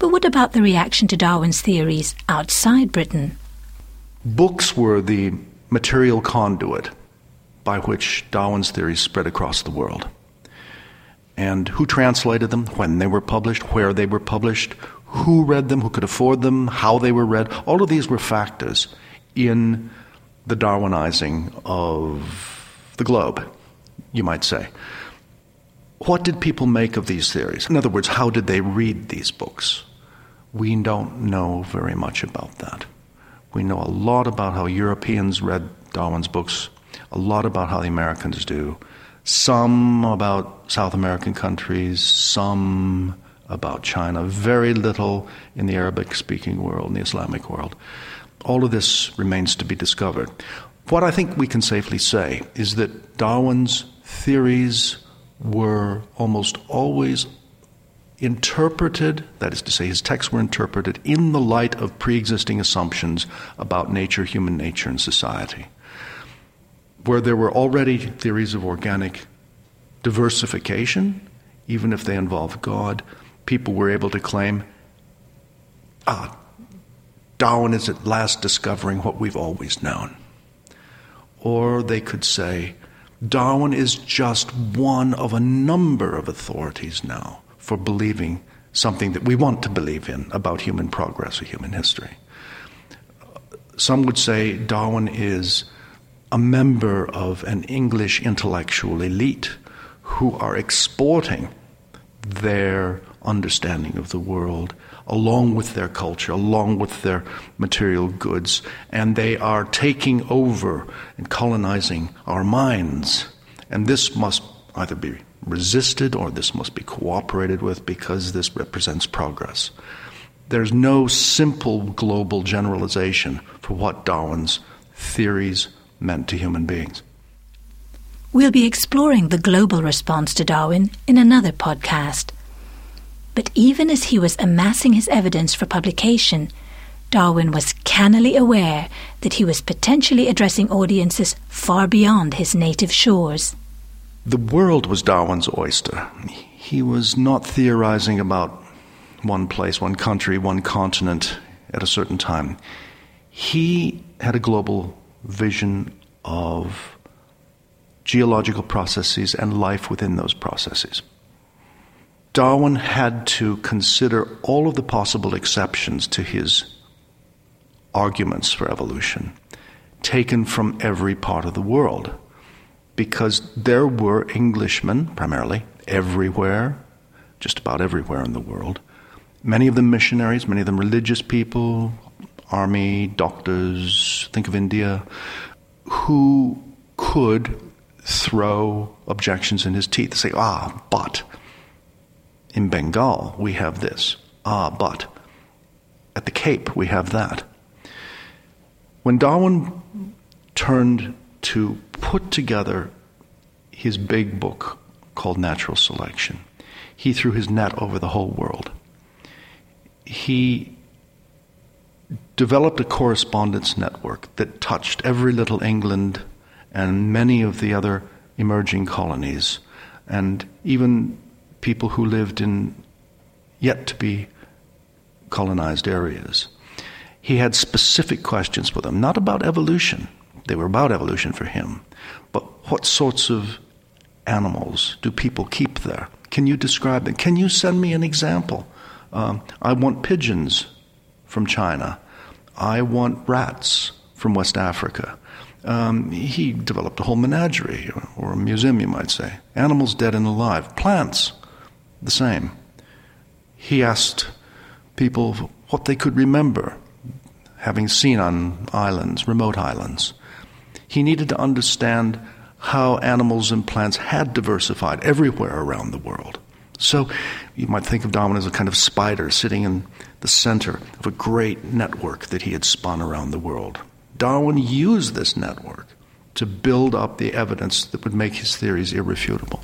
But what about the reaction to Darwin's theories outside Britain? Books were the material conduit by which Darwin's theories spread across the world. And who translated them, when they were published, where they were published, who read them, who could afford them, how they were read, all of these were factors in the Darwinizing of the globe, you might say. What did people make of these theories? In other words, how did they read these books? We don't know very much about that. We know a lot about how Europeans read Darwin's books, a lot about how the Americans do, some about South American countries, some about China, very little in the Arabic speaking world, in the Islamic world. All of this remains to be discovered. What I think we can safely say is that Darwin's theories were almost always interpreted, that is to say, his texts were interpreted in the light of pre existing assumptions about nature, human nature, and society. Where there were already theories of organic diversification, even if they involved God, people were able to claim, ah, Darwin is at last discovering what we've always known. Or they could say, Darwin is just one of a number of authorities now for believing something that we want to believe in about human progress or human history. Some would say Darwin is a member of an English intellectual elite who are exporting their understanding of the world along with their culture, along with their material goods, and they are taking over and colonizing our minds. And this must either be resisted or this must be cooperated with because this represents progress. There's no simple global generalization for what Darwin's theories meant to human beings. We'll be exploring the global response to Darwin in another podcast. But even as he was amassing his evidence for publication, Darwin was cannily aware that he was potentially addressing audiences far beyond his native shores. The world was Darwin's oyster. He was not theorizing about one place, one country, one continent at a certain time. He had a global vision of geological processes and life within those processes. Darwin had to consider all of the possible exceptions to his arguments for evolution, taken from every part of the world because there were Englishmen, primarily, everywhere, just about everywhere in the world. Many of them missionaries, many of them religious people, army, doctors, think of India, who could throw objections in his teeth, say, ah, but in Bengal we have this, ah, but at the Cape we have that. When Darwin turned to put together his big book called Natural Selection. He threw his net over the whole world. He developed a correspondence network that touched every little England and many of the other emerging colonies, and even people who lived in yet to be colonized areas. He had specific questions for them, not about evolution, they were about evolution for him. But what sorts of animals do people keep there? Can you describe them? Can you send me an example? Um, I want pigeons from China. I want rats from West Africa. Um, he developed a whole menagerie, or, or a museum, you might say. Animals dead and alive. Plants, the same. He asked people what they could remember having seen on islands, remote islands. He needed to understand how animals and plants had diversified everywhere around the world. So you might think of Darwin as a kind of spider sitting in the center of a great network that he had spun around the world. Darwin used this network to build up the evidence that would make his theories irrefutable.